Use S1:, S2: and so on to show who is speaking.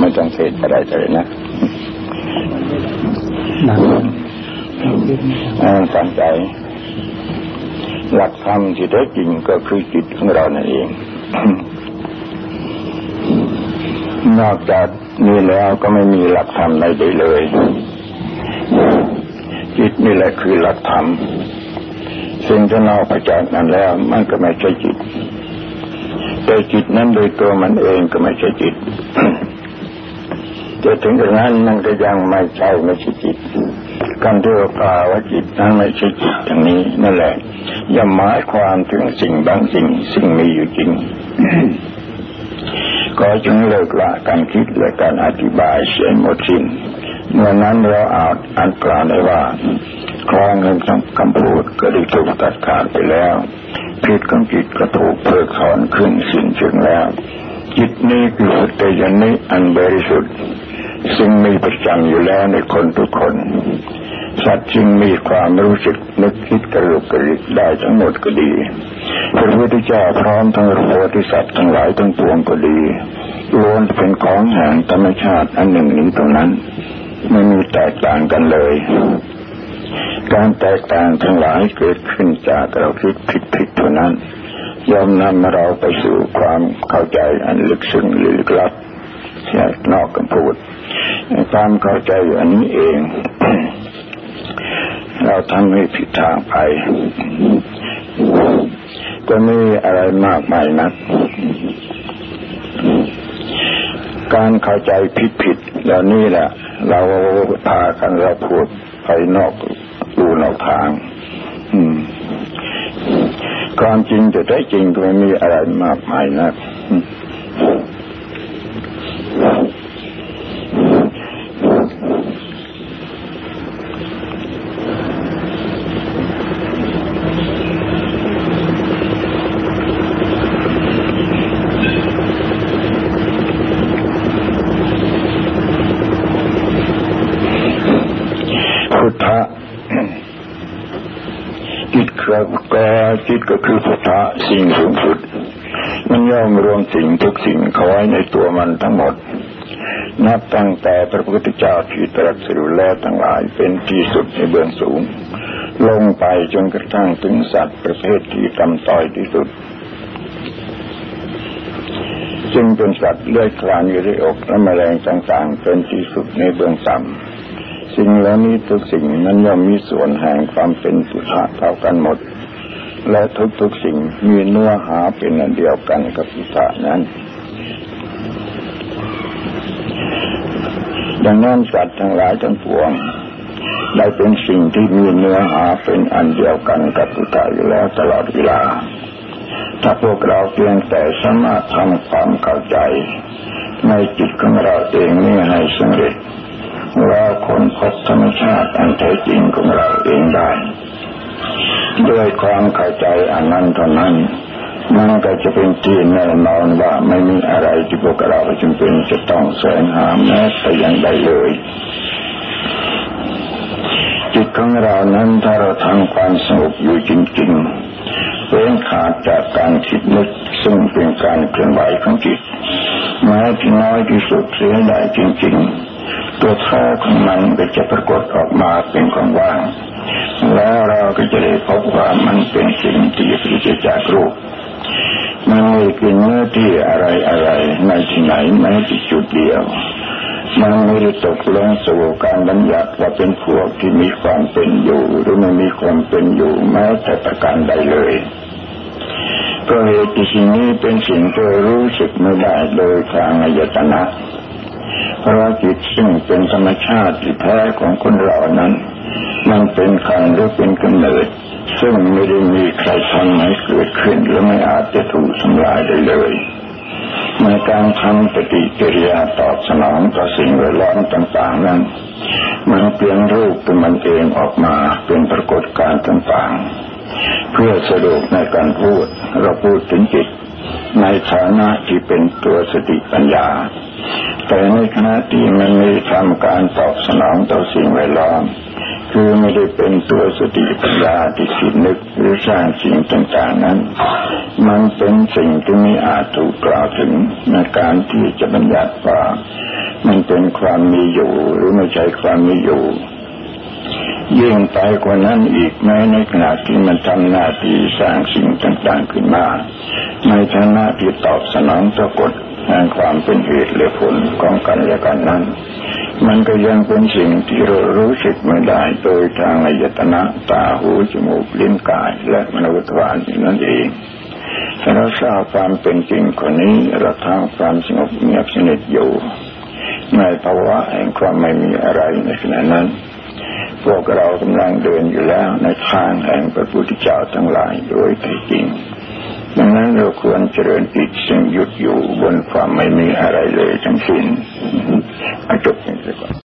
S1: ไม่ต้องเทศอะไรเลยนะตั้งใจ หลักธรรมที่แท้จริงก็คือจิตของเรานั่นเอง นอกจากนี้แล้วก็ไม่มีหลักธรรมใดเลย จิตนี่แหละคือหลักธรรมสิ่งที่นอกไปจากนั้นแล้ว มันก็ไม่ใช่จิตแต่จิตนั้นโดยตัวมันเองก็ไม่ใช่จิต จะถึงกระนั้นมันก็ยังไม่ใช่ไม่ใช่จิตการที่เรากล่าวว่าจิตนั้นไม่ใช่จิตอย่างนี้นั่นแหละย่าหมายความถึงสิ่งบางสิ่งซึ่งมีอยู่จริงก็จึงเลิกละการคิดและการอธิบายเสียหมดสิ้นเมื่อนั้นเราอาจอันกล่าวได้ว่าคลองเงินคำพูดก็ได้ถูกตัดขาดไปแล้วพิษของจิตก็ถูกเพิกถอนขึ้นสิ้นเชิงแล้ว จิตนี้คือสุตยานิอันบริสุทธิ์ ซึ่งมีประจำอยู่แล้วในคนทุกคน สัตว์จึงมีความรู้สึกนึกคิดกระลุกกระดิกได้ทั้งหมดก็ดี พระพุทธเจ้าพร้อมทั้งโพธิสัตว์ทั้งหลายทั้งปวงก็ดีล้วนเป็นของแห่งธรรมชาติอันหนึ่งนี้ตรงนั้น ไม่มีแตกต่างกันเลย การแตกต่างทั้งหลายเกิดขึ้นจากเราคิดผิดผิดเท่านั้นยอมนำเราไปสู่ความเข้าใจอันลึกซึ้งลึกลับแยกนอกกันพูด ความเข้าใจอันนี้เอง เราทำให้ผิดทางไป ก็ไม่อะไรมากมายนัก การเข้าใจผิดผิดแล้วนี่แหละ เราพากันเราพูดไปนอกดูนอกทาง อืมความจริงจะได้จริงก็ไม่มีอะไรมากมายนัก จิตก็คือพุทธะสิ่งสูงสุด มันย่อมรวมสิ่งทุกสิ่งเขาไว้ในตัวมันทั้งหมด นับตั้งแต่พระพุทธเจ้าที่ตรัสรู้แล้วทั้งหลายเป็นที่สุดในเบื้องสูง ลงไปจนกระทั่งถึงสัตว์ประเภทที่ต่ำต้อยที่สุดจึงเป็นสัตว์เลื้อยคลานอยู่ในอกและแมลงต่างๆ เป็นที่สุดในเบื้องต่ำ สิ่งเหล่านี้ทุกสิ่งนั้นย่อมมีส่วนแห่งความเป็นสุภาเท่ากันหมด และทุกๆสิ่งมีเนื้อหาเป็นอันเดียวกันกับพิธานั้นดังนั้นสัตว์ทั้งหลายทั้งปวงได้เป็นสิ่งที่มีเนื้อหาเป็นอันเดียวกันกับพุทธะอยู่แล้วตลอดเวลา ถ้าพวกเราเพียงแต่สามารถทำความเข้าใจ ในจิตของเราเองนี่ให้สำเร็จเรา คนพบธรรมชาติอันแท้จริงของเราเองได้ ด้วยความเข้าใจอันนั้นเท่านั้นมันก็จะเป็นที่แน่นอนว่าไม่มีอะไรที่พวกเราจำเป็นจะต้องแสวงหาแม้แต่อย่างใดเลย จิตของเรานั้นถ้าเราทำความสงบอยู่จริงๆเป็นขาดจากการคิดนึกซึ่งเป็นการเคลื่อนไหวของจิตแม้ที่น้อยที่สุดเสียได้จริง ๆ ตัวท้อของมันก็จะปรากฏออกมาเป็นของว่าง แล้วเราก็จะได้พบว่ามันเป็นสิ่งที่ปริจจากรูปมันไม่เป็นเนื้อที่อะไรอะไรในที่ไหนแม้ที่จุดเดียว มันไม่ได้ตกลงสู่การบัญญัติว่าเป็นพวกที่มีความเป็นอยู่ หรือไม่มีความเป็นอยู่แม้แต่ประการใดเลยเพราะเหตุที่สิ่งนี้เป็นสิ่งที่รู้สึกไม่ได้โดยทางอายตนะ ระจิตซึ่งเป็นธรรมชาติที่แท้ของคนเรานั้น มันเป็นขันหรือเป็นกำเนิด ซึ่งไม่ได้มีใครทำให้เกิดขึ้นและไม่อาจจะถูกทำลายได้เลยในการทำปฏิกิริยาตอบสนองต่อสิ่งแวดล้อมต่าง ๆ นั้น มันเปลี่ยนรูปเป็นมันเองออกมาเป็นปรากฏการณ์ต่างๆ เพื่อสะดวกในการพูดเราพูดถึงจิต ในฐานะที่เป็นตัวสติปัญญา แต่ในขณะที่มันมีทำการตอบสนองต่อสิ่งแวดล้อมคือไม่ได้เป็นตัวสติปัญญาที่คิดนึกหรือสร้างสิ่งต่างๆนั้น มันเป็นสิ่งที่ไม่อาจถูกกล่าวถึงในการที่จะบัญญัติว่ามันเป็นความมีอยู่หรือไม่ใช่ความมีอยู่ยิ่งไปกว่านั้นอีกแม้ในขณะที่มันทำหน้าที่สร้างสิ่งต่างๆขึ้นมา ในฐานะที่ตอบสนองสะกด แห่งความเป็นเหตุและผลของกันและกันนั้น มันก็ยังเป็นสิ่งที่เรารู้สึกไม่ได้โดยทางอายตนะตาหูจมูกลิ้นกายและมโนทวารนั่นเองถ้าเราทราบความเป็นจริงคนนี้เราทางความสงบเงียบสนิทอยู่ ในภาวะแห่งความไม่มีอะไรในขณะนั้น พวกเรากำลังเดินอยู่แล้วในทางแห่งพระพุทธเจ้าทั้งหลายโดยแท้จริง ดังนั้นเราควรเจริญจิตซึ่งหยุดอยู่บนความไม่มีอะไรเลยทั้งสิ้นจบเพียงแค่ก่อน